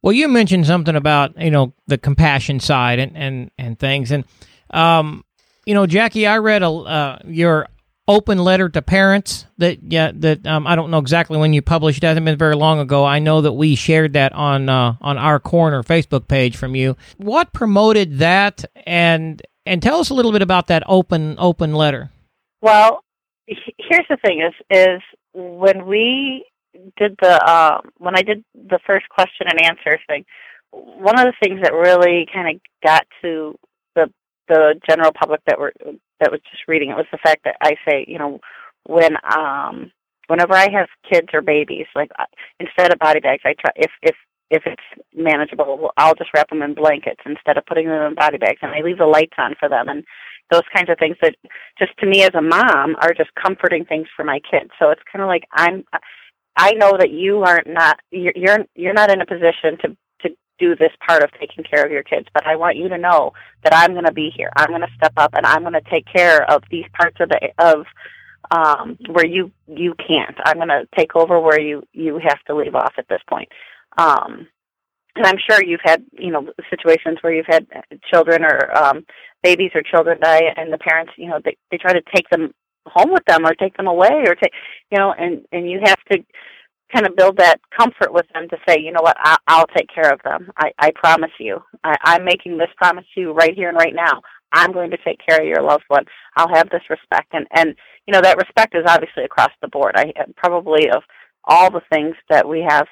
Well, you mentioned something about you know the compassion side and and and things, and um, you know, Jacquie, I read a uh, your open letter to parents that yeah that um, I don't know exactly when you published. It hasn't been very long ago. I know that we shared that on uh, on our corner Facebook page from you. What promoted that, and and tell us a little bit about that open open letter. Well, here's the thing: is is when we did the uh, when I did the first question and answer thing, one of the things that really kind of got to the the general public that were that was just reading it was the fact that I say, you know, when um whenever I have kids or babies, like uh, instead of body bags, I try if if if it's manageable, I'll just wrap them in blankets instead of putting them in body bags, and I leave the lights on for them, and those kinds of things that just to me as a mom are just comforting things for my kids. So it's kind of like I'm. I know that you aren't not you're you're, not in a position to do this part of taking care of your kids, but I want you to know that I'm going to be here. I'm going to step up and I'm going to take care of these parts of the of um where you you can't. I'm going to take over where you you have to leave off at this point. Um and I'm sure you've had, you know, situations where you've had children or um babies or children die and the parents, you know, they they try to take them home with them or take them away or take, you know, and and you have to kind of build that comfort with them to say, you know what, I, I'll take care of them. I, I promise you. I, I'm making this promise to you right here and right now. I'm going to take care of your loved one. I'll have this respect, and and you know that respect is obviously across the board. I uh, probably of all the things that we have,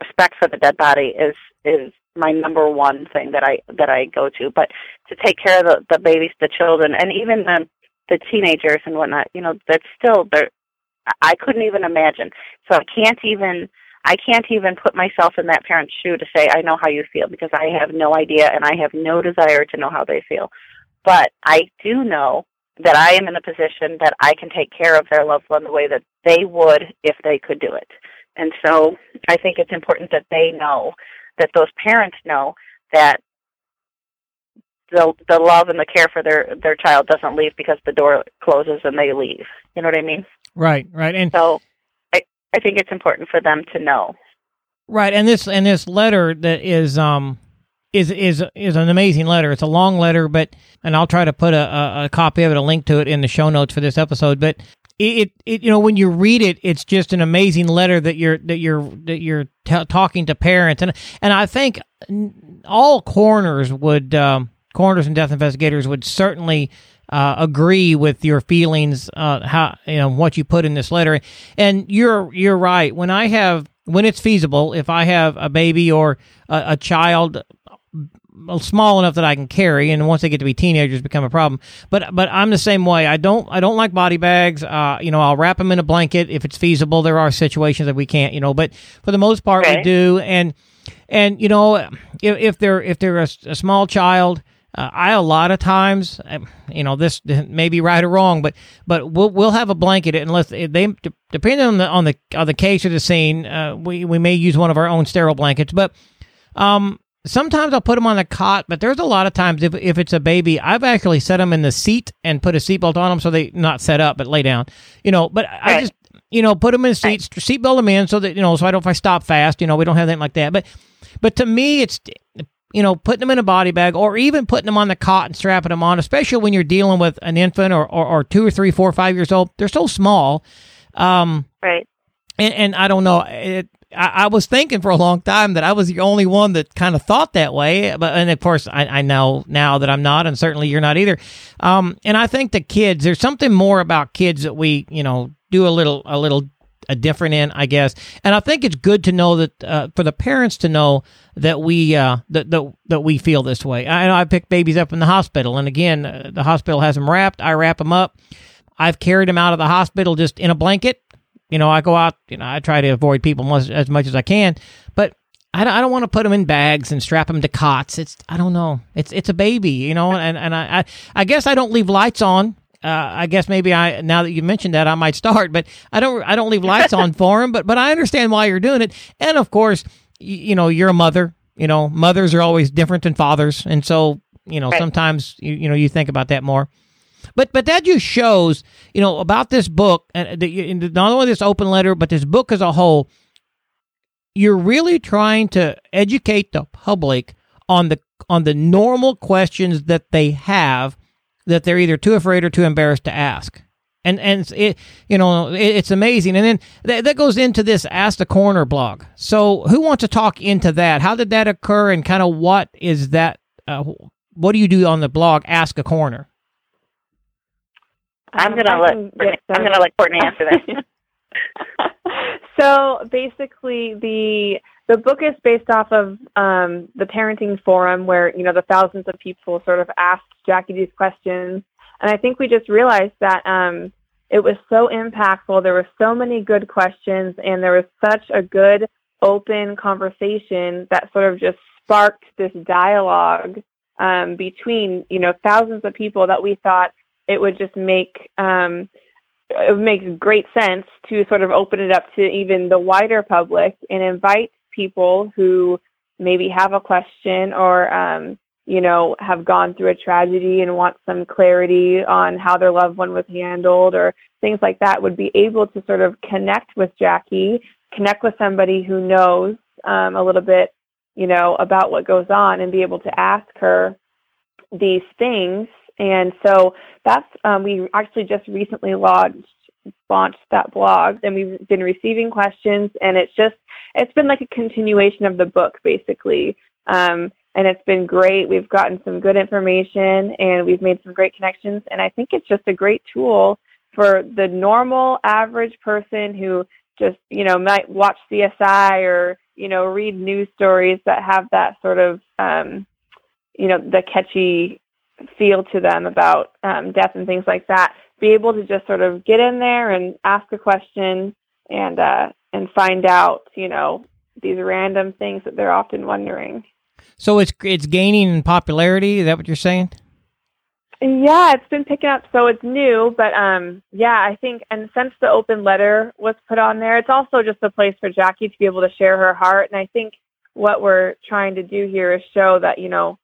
respect for the dead body is is my number one thing that I that I go to. But to take care of the the babies, the children, and even the the teenagers and whatnot, you know, that's still they're I couldn't even imagine. So I can't even I can't even put myself in that parent's shoe to say I know how you feel because I have no idea and I have no desire to know how they feel. But I do know that I am in a position that I can take care of their loved one the way that they would if they could do it. And so I think it's important that they know, that those parents know that the the love and the care for their their child doesn't leave because the door closes and they leave. You know what I mean? Right, right. And so I I think it's important for them to know. Right, and this and this letter that is um is is is an amazing letter. It's a long letter, but and I'll try to put a, a, a copy of it, a link to it in the show notes for this episode. But it, it you know when you read it, it's just an amazing letter that you're that you're that you're t- talking to parents, and and I think all corners would um, coroners and death investigators would certainly uh, agree with your feelings, uh, how you know what you put in this letter. And you're you're right. When I have when it's feasible, if I have a baby or a, a child small enough that I can carry, and once they get to be teenagers, become a problem. But but I'm the same way. I don't I don't like body bags. Uh, you know, I'll wrap them in a blanket if it's feasible. There are situations that we can't, you know, but for the most part, okay. we do. And and you know, if, if they're if they're a, a small child uh, I a lot of times, um, you know, this may be right or wrong, but but we'll we'll have a blanket unless they depending on the on the on the case of the scene, uh, we we may use one of our own sterile blankets, but um. Sometimes I'll put them on the cot, but there's a lot of times if, if it's a baby, I've actually set them in the seat and put a seatbelt on them so they not set up but lay down. You know, but. I just you know put them in seats, right. seatbelt them in so that you know so I don't if I stop fast, you know we don't have anything like that. But but to me, it's you know, putting them in a body bag or even putting them on the cot and strapping them on, especially when you're dealing with an infant or, or, or two or three, four or five years old. They're so small. Um, right. And, and I don't know. It, I, I, was thinking for a long time that I was the only one that kind of thought that way. But, and of course, I, I know now that I'm not, and certainly you're not either. Um, and I think the kids, there's something more about kids that we, you know, do a little, a little a different end, I guess. And I think it's good to know that uh, for the parents to know that we uh, that, that that we feel this way. I know I picked babies up in the hospital, and again, uh, the hospital has them wrapped. I wrap them up. I've carried them out of the hospital just in a blanket. You know, I go out. You know, I try to avoid people much, as much as I can, but. I don't, I don't want to put them in bags and strap them to cots. It's I don't know. It's it's a baby, you know, and and I I, I guess I don't leave lights on uh, I guess maybe I now that you mentioned that I might start, but I don't I don't leave lights on (laughs) for him. But but I understand why you're doing it, and of course, you, you know you're a mother. You know, mothers are always different than fathers, and so you know right. sometimes you you know you think about that more. But but that just shows you know about this book and the, not only this open letter, but this book as a whole. You're really trying to educate the public on the on the normal questions that they have that they're either too afraid or too embarrassed to ask. And and it you know it, it's amazing. And then th- that goes into this Ask the Coroner blog. So who wants to talk into that? How did that occur? And kind of what is that? Uh, what do you do on the blog? Ask a Coroner. I'm gonna let I'm gonna let Courtney answer that. (laughs) so basically, the the book is based off of um, the parenting forum where you know the thousands of people sort of asked Jacquie these questions, and I think we just realized that um, it was so impactful. There were so many good questions, and there was such a good open conversation that sort of just sparked this dialogue um, between you know thousands of people that we thought it would just make um, it makes great sense to sort of open it up to even the wider public and invite people who maybe have a question or um, you know have gone through a tragedy and want some clarity on how their loved one was handled or things like that would be able to sort of connect with Jacquie, connect with somebody who knows um, a little bit, you know, about what goes on and be able to ask her these things. And so that's um, we actually just recently launched launched that blog and we've been receiving questions and it's just it's been like a continuation of the book basically. Um, and it's been great. We've gotten some good information and we've made some great connections and i think it's just a great tool for the normal average person who just you know might watch csi or you know read news stories that have that sort of um, you know the catchy feel to them about um, death and things like that be able to just sort of get in there and ask a question and uh, and find out, you know, these random things that they're often wondering. So it's it's gaining in popularity. Is that what you're saying? Yeah, it's been picking up. So it's new, but um, yeah, I think, and since the open letter was put on there, it's also just a place for Jacquie to be able to share her heart. And I think what we're trying to do here is show that you know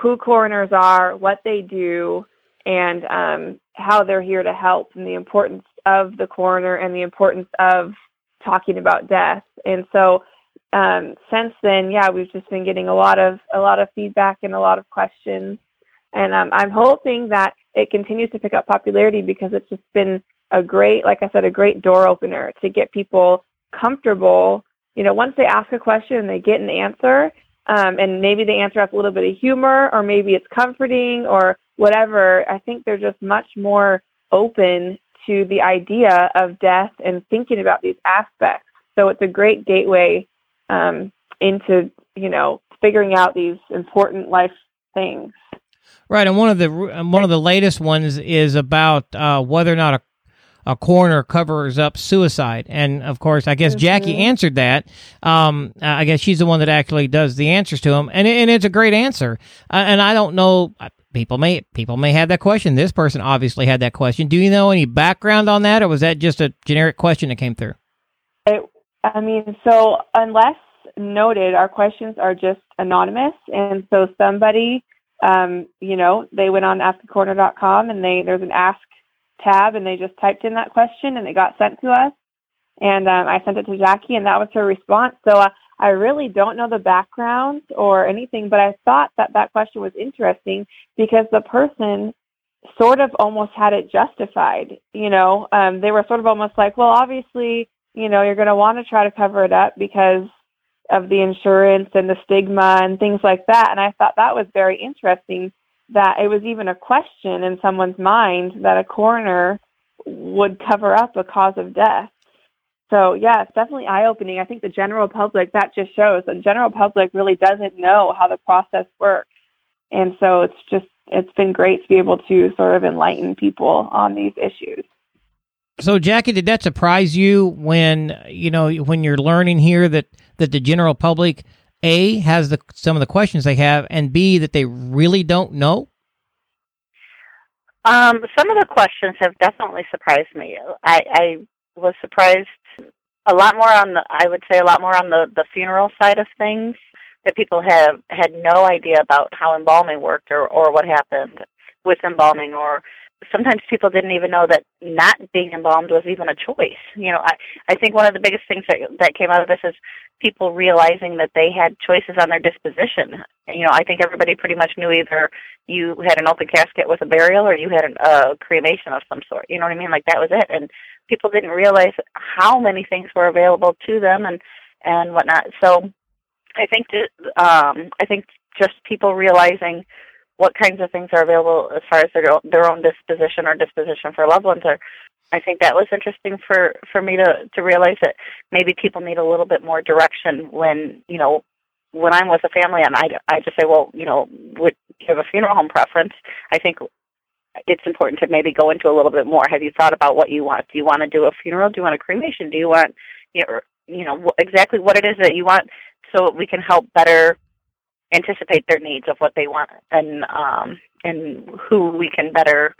who coroners are, what they do, and um, how they're here to help and the importance of the coroner and the importance of talking about death. And so um, since then, yeah, we've just been getting a lot of a lot of feedback and a lot of questions. And um, I'm hoping that it continues to pick up popularity because it's just been a great, like I said, a great door opener to get people comfortable. You know, once they ask a question and they get an answer, um, and maybe they answer has a little bit of humor, or maybe it's comforting, or whatever, I think they're just much more open to the idea of death and thinking about these aspects. So it's a great gateway um, into, you know, figuring out these important life things. Right, and one of the one of the latest ones is about uh, whether or not a a coroner covers up suicide. And of course, I guess mm-hmm. Jacquie answered that. Um, I guess she's the one that actually does the answers to them, and and it's a great answer. Uh, and I don't know. People may people may have that question. This person obviously had that question. Do you know any background on that, or was that just a generic question that came through? It, I mean, so unless noted, our questions are just anonymous, and so somebody, um, you know, they went on askacoroner.com and they there's an ask tab and they just typed in that question and it got sent to us. And um, I sent it to Jacquie and that was her response. So uh, I really don't know the background or anything, but I thought that that question was interesting because the person sort of almost had it justified. You know, um, they were sort of almost like, well, obviously, you know, you're going to want to try to cover it up because of the insurance and the stigma and things like that. And I thought that was very interesting that it was even a question in someone's mind that a coroner would cover up a cause of death. So yeah, it's definitely eye opening. I think the general public that just shows the general public really doesn't know how the process works. And so it's just it's been great to be able to sort of enlighten people on these issues. So Jacquie, did that surprise you when you know when you're learning here that that the general public a has the some of the questions they have, and B that they really don't know? Um, some of the questions have definitely surprised me. I, I was surprised a lot more on the I would say a lot more on the the funeral side of things that people have had no idea about how embalming worked or or what happened with embalming or sometimes people didn't even know that not being embalmed was even a choice. You know, I I think one of the biggest things that that came out of this is people realizing that they had choices on their disposition. You know, I think everybody pretty much knew either you had an open casket with a burial or you had a uh, cremation of some sort. You know what I mean? Like that was it, and people didn't realize how many things were available to them and and whatnot. So, I think um, I think just people realizing what kinds of things are available as far as their their own disposition or disposition for loved ones are I think that was interesting for for me to to realize that maybe people need a little bit more direction when you know when I'm with a family and I I just say well you know would you have a funeral home preference I think it's important to maybe go into a little bit more. Have you thought about what you want? Do you want to do a funeral? Do you want a cremation? Do you want you know you know exactly what it is that you want, so we can help better anticipate their needs of what they want and um, and who we can better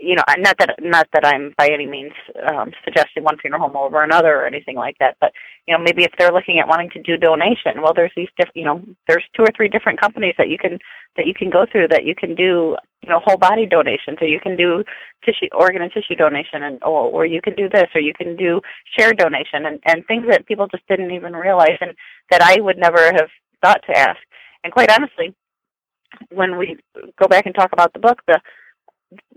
you know, not that not that I'm by any means um, suggesting one funeral home over another or anything like that, but you know, maybe if they're looking at wanting to do donation, well, there's these different, you know, there's two or three different companies that you can that you can go through that you can do, you know, whole body donation, so you can do tissue, organ and tissue donation, and or, or you can do this, or you can do share donation, and and things that people just didn't even realize, and that I would never have thought to ask. And quite honestly, when we go back and talk about the book, the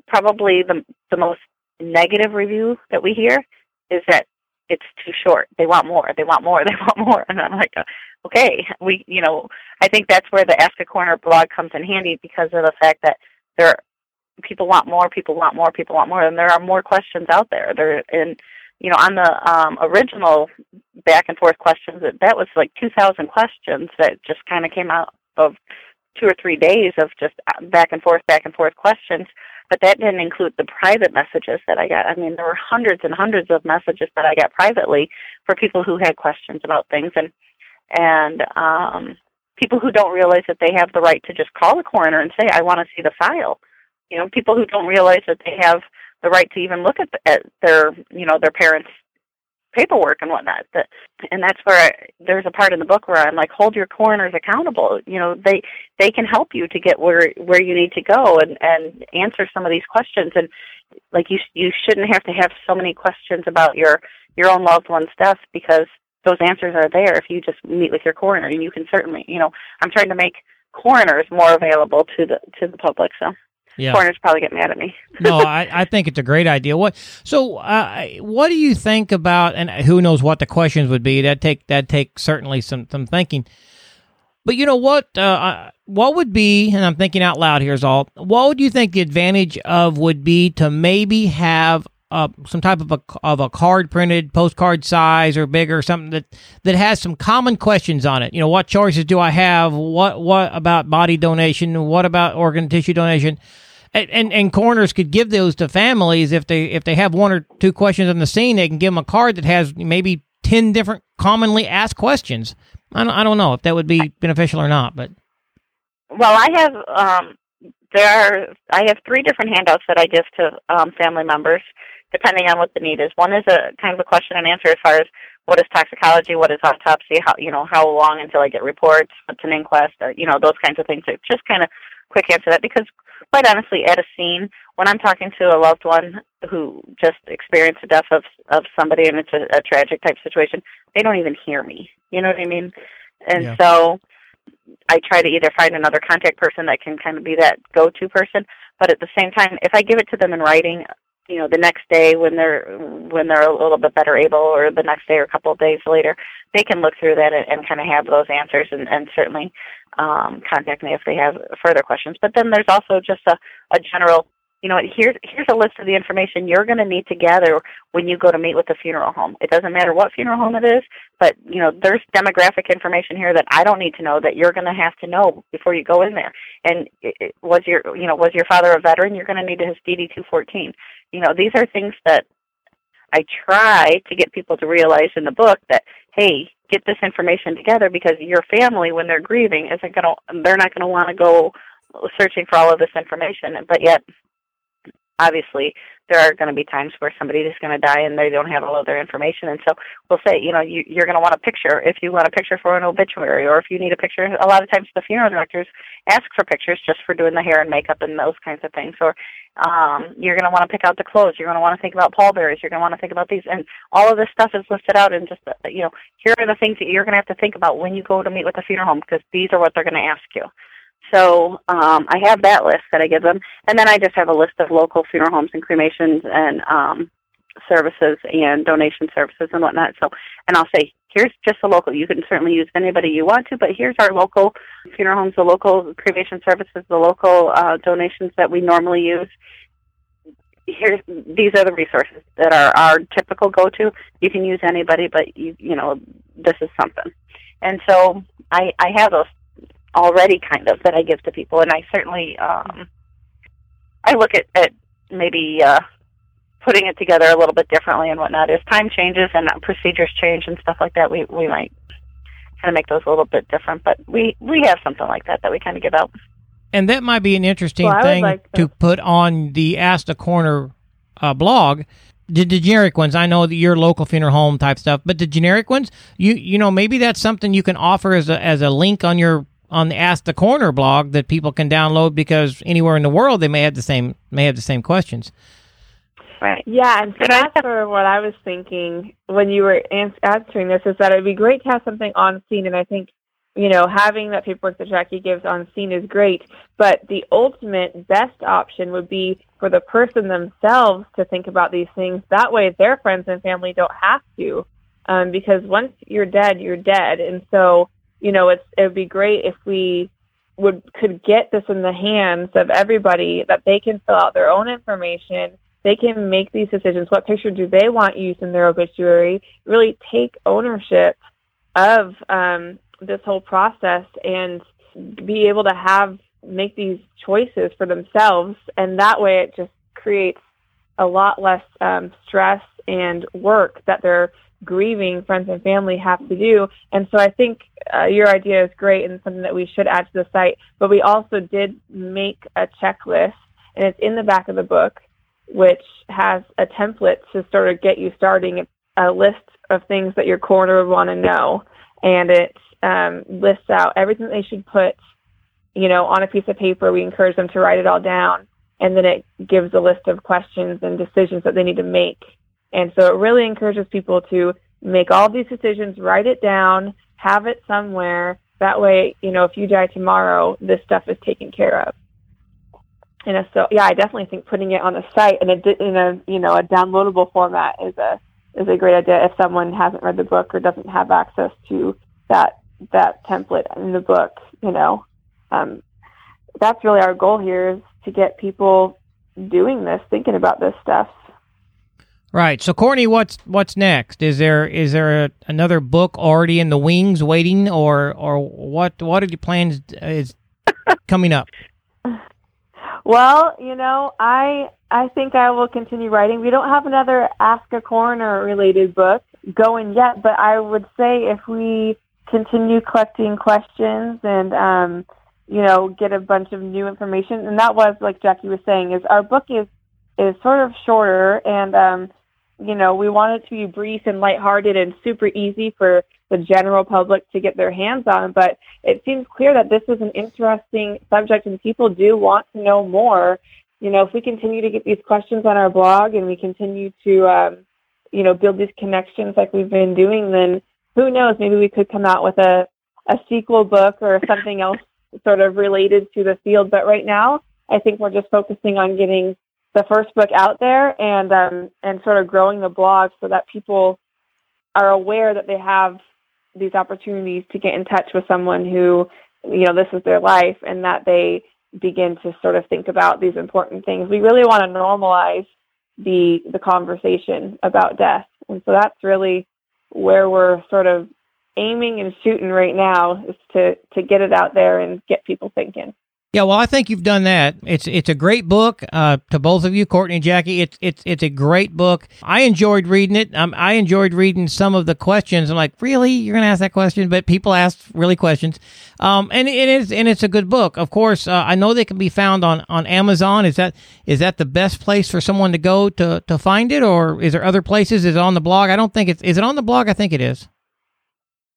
probably the the most negative review that we hear is that it's too short. They want more. They want more. (laughs) They want more. And I'm like, okay, we, you know, I think that's where the Ask a Coroner blog comes in handy because of the fact that there, people want more. People want more. People want more, and there are more questions out there. There, and you know, on the um, original back and forth questions, that that was like 2,000 questions that just kind of came out of two or three days of just back and forth, back and forth questions but that didn't include the private messages that I got. I mean, there were hundreds and hundreds of messages that I got privately for people who had questions about things and and um people who don't realize that they have the right to just call the coroner and say, "I want to see the file." You know, people who don't realize that they have the right to even look at, the, at their, you know, their parents' paperwork and whatnot. That, and that's where I, there's a part in the book where I'm like, hold your coroners accountable. You know, they they can help you to get where where you need to go and and answer some of these questions. And like you you shouldn't have to have so many questions about your your own loved one's death because those answers are there if you just meet with your coroner. And you can certainly, you know, I'm trying to make coroners more available to the to the public. So. Yeah. Coroners probably get mad at me. no, (laughs) I, I think it's a great idea. What so? Uh, what do you think about? And who knows what the questions would be? That take that take certainly some some thinking. But you know what? Uh, uh, what would be? And I'm thinking out loud here is all. What would you think the advantage of would be to maybe have uh, some type of a of a card printed postcard size or bigger, something that that has some common questions on it. You know, what choices do I have? What what about body donation? What about organ tissue donation? And, and, and coroners could give those to families if they if they have one or two questions on the scene, they can give them a card that has maybe ten different commonly asked questions. I don't, I don't know if that would be beneficial or not, but well, I have um, there are I have three different handouts that I give to um, family members depending on what the need is. One is a kind of a question and answer as far as what is toxicology, what is autopsy, how you know how long until I get reports, what's an inquest, uh, you know those kinds of things. It's just kind of quick answer that because quite honestly, at a scene when I'm talking to a loved one who just experienced the death of of somebody and it's a, a tragic type situation, they don't even hear me. You know what I mean? And yeah. so I try to either find another contact person that can kind of be that go-to person, but at the same time, if I give it to them in writing, you know the next day when they're when they're a little bit better able or the next day or a couple of days later they can look through that and, and kind of have those answers and, and certainly um, contact me if they have further questions but then there's also just a, a general you know, here's here's a list of the information you're going to need to gather when you go to meet with the funeral home. It doesn't matter what funeral home it is, but you know, there's demographic information here that I don't need to know that you're going to have to know before you go in there. And it, it, was your, you know, was your father a veteran? You're going to need his DD 214. You know, these are things that I try to get people to realize in the book that hey, get this information together because your family, when they're grieving, isn't going to, they're not going to want to go searching for all of this information. But yet, obviously there are going to be times where somebody is going to die and they don't have all of their information and so we'll say you know you, you're going to want a picture. If you want a picture for an obituary or if you need a picture a lot of times the funeral directors ask for pictures just for doing the hair and makeup and those kinds of things or um, you're going to want to pick out the clothes you're going to want to think about pallbearers you're going to want to think about these and all of this stuff is listed out and just you know here are the things that you're going to have to think about when you go to meet with the funeral home because these are what they're going to ask you so um, I have that list that I give them, and then I just have a list of local funeral homes and cremations and um, services and donation services and whatnot. So, and I'll say, here's just the local. You can certainly use anybody you want to, but here's our local funeral homes, the local cremation services, the local uh, donations that we normally use. Here's these are the resources that are our typical go-to. You can use anybody, but you you know this is something. And so I I have those already kind of that I give to people, and I certainly um, I look at, at maybe uh, putting it together a little bit differently and whatnot. As time changes and procedures change and stuff like that, we we might kind of make those a little bit different. But we we have something like that that we kind of give out. And that might be an interesting Well, thing like to put on the Ask the Coroner uh, blog. The, the generic ones, I know that your local funeral home type stuff, but the generic ones, you you know, maybe that's something you can offer as a as a link on your on the Ask the Coroner blog that people can download because anywhere in the world they may have the same may have the same questions. Right. Yeah, and so that's sort of what I was thinking when you were ans- answering this is that it'd be great to have something on scene, and I think you know having that paperwork that Jacquie gives on scene is great. But the ultimate best option would be for the person themselves to think about these things. That way, their friends and family don't have to, um, because once you're dead, you're dead, and so you know it's it would be great if we would could get this in the hands of everybody that they can fill out their own information they can make these decisions. What picture do they want used in their obituary? Really take ownership of um, this whole process and be able to have make these choices for themselves. And that way, it just creates a lot less um, stress and work that their grieving friends and family have to do. And so I think uh, your idea is great and something that we should add to the site. But we also did make a checklist, and it's in the back of the book which has a template to sort of get you starting a list of things that your coroner would want to know. And it um, lists out everything they should put, you know, on a piece of paper. We encourage them to write it all down. And then it gives a list of questions and decisions that they need to make. And so it really encourages people to make all these decisions, write it down, have it somewhere. That way, you know, if you die tomorrow, this stuff is taken care of and so yeah, I definitely think putting it on the site in a in a you know a downloadable format is a is a great idea if someone hasn't read the book or doesn't have access to that that template in the book. You know, um, that's really our goal here is to get people doing this, thinking about this stuff. Right. So, Courtney, what's what's next? Is there is there a, another book already in the wings, waiting, or or what? What are your plans is coming up? Well, you know, I I think I will continue writing. We don't have another Ask a Coroner related book going yet, but I would say if we continue collecting questions and um, you know, get a bunch of new information, and that was like Jacquie was saying, is our book is is sort of shorter and um you know, we want it to be brief and lighthearted and super easy for the general public to get their hands on. But it seems clear that this is an interesting subject and people do want to know more. You know, if we continue to get these questions on our blog and we continue to, um, you know, build these connections like we've been doing, then who knows? Maybe we could come out with a, a sequel book or something else sort of related to the field. But right now, I think we're just focusing on getting the first book out there and um, and sort of growing the blog so that people are aware that they have these opportunities to get in touch with someone who you know this is their life and that they begin to sort of think about these important things. We really want to normalize the the conversation about death, and so that's really where we're sort of aiming and shooting right now is to to get it out there and get people thinking. Yeah, well, I think you've done that. It's it's a great book uh, to both of you, Courtney and Jacquie. It's it's it's a great book. I enjoyed reading it. Um, I enjoyed reading some of the questions. I'm like, really, you're gonna ask that question? But people ask really questions. Um, and it is and it's a good book. Of course, uh, I know they can be found on, on Amazon. Is that is that the best place for someone to go to to find it, or is there other places? Is it on the blog? I don't think it's. Is it on the blog? I think it is.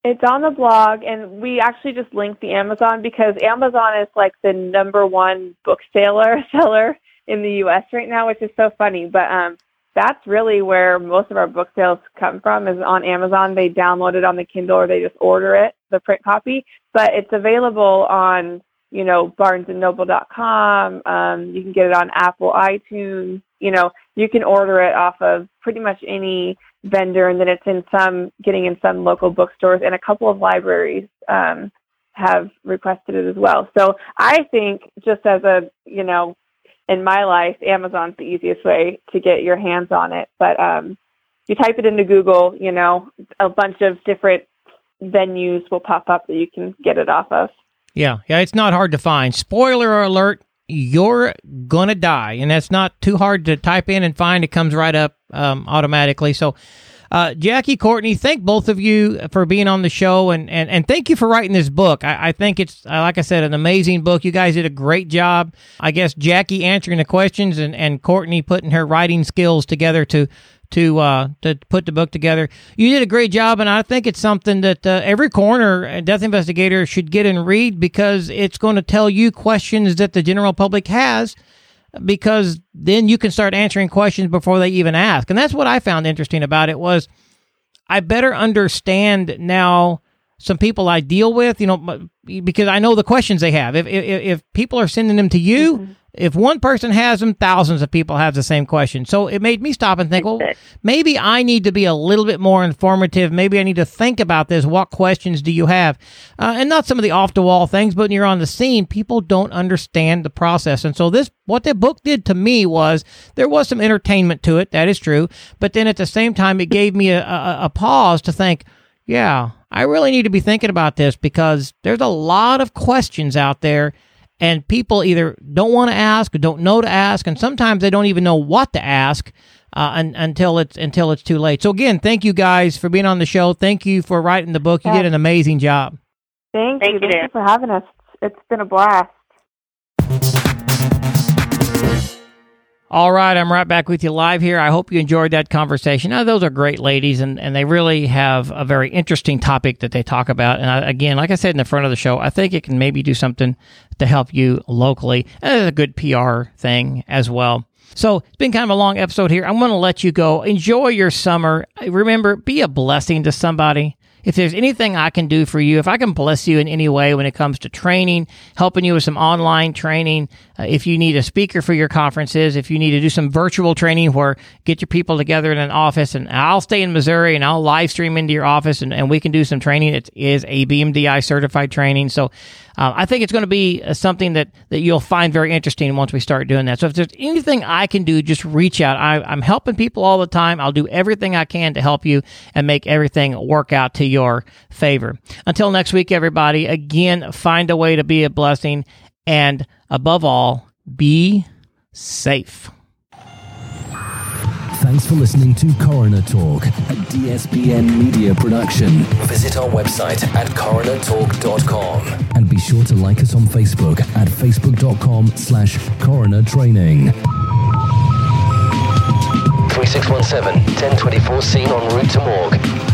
It's on the blog, and we actually just linked the Amazon because Amazon is like the number one book seller (laughs) seller in the U.S. right now, which is so funny. But um, that's really where most of our book sales come from is on Amazon. They download it on the Kindle or they just order it, the print copy. But it's available on you know BarnesandNoble.com. Um, you can get it on Apple iTunes. You know you can order it off of pretty much any vendor, and then it's in some getting in some local bookstores, and a couple of libraries um, have requested it as well. So I think just as a you know, in my life, Amazon's the easiest way to get your hands on it. But um, you type it into Google, you know, a bunch of different venues will pop up that you can get it off of. Yeah, yeah, it's not hard to find. Spoiler alert: you're gonna die, and that's not too hard to type in and find. It comes right up um, automatically. So. Uh, Jacquie, Courtney, thank both of you for being on the show, and, and, and thank you for writing this book. I, I think it's, uh, like I said, an amazing book. You guys did a great job. I guess Jacquie answering the questions and, and Courtney putting her writing skills together to to uh, to put the book together. You did a great job, and I think it's something that uh, every coroner and death investigator should get and read because it's going to tell you questions that the general public has. Because then you can start answering questions before they even ask, and that's what I found interesting about it was I better understand now some people I deal with, you know, because I know the questions they have. If if, if people are sending them to you, mm-hmm. if one person has them, thousands of people have the same question. So it made me stop and think, well, maybe I need to be a little bit more informative. Maybe I need to think about this. What questions do you have? Uh, and not some of the off the wall things, but when you're on the scene, people don't understand the process. And so this, what the book did to me was there was some entertainment to it. That is true. But then at the same time, it gave me a, a, a pause to think, yeah, I really need to be thinking about this because there's a lot of questions out there and people either don't want to ask or don't know to ask and sometimes they don't even know what to ask uh, un- until it's until it's too late. So again, thank you guys for being on the show. Thank you for writing the book. You yeah. did an amazing job. Thank, thank you. Thank you for having us. It's been a blast. All right, I'm right back with you live here. I hope you enjoyed that conversation. Now, those are great ladies, and, and they really have a very interesting topic that they talk about. And I, again, like I said in the front of the show, I think it can maybe do something to help you locally. And it's a good PR thing as well. So it's been kind of a long episode here. I'm going to let you go. Enjoy your summer. Remember, be a blessing to somebody if there's anything I can do for you, if I can bless you in any way when it comes to training, helping you with some online training, uh, if you need a speaker for your conferences, if you need to do some virtual training where get your people together in an office and I'll stay in Missouri and I'll live stream into your office and, and we can do some training. It is a BMDI certified training. So uh, I think it's going to be uh, something that, that you'll find very interesting once we start doing that. So if there's anything I can do, just reach out. I, I'm helping people all the time. I'll do everything I can to help you and make everything work out to your favor. Until next week, everybody, again, find a way to be a blessing and above all, be safe. Thanks for listening to Coroner Talk, a DSPN media production. Visit our website at coronertalk.com. And be sure to like us on Facebook at facebook.com slash coroner training. 3617 1024 scene en route to morgue.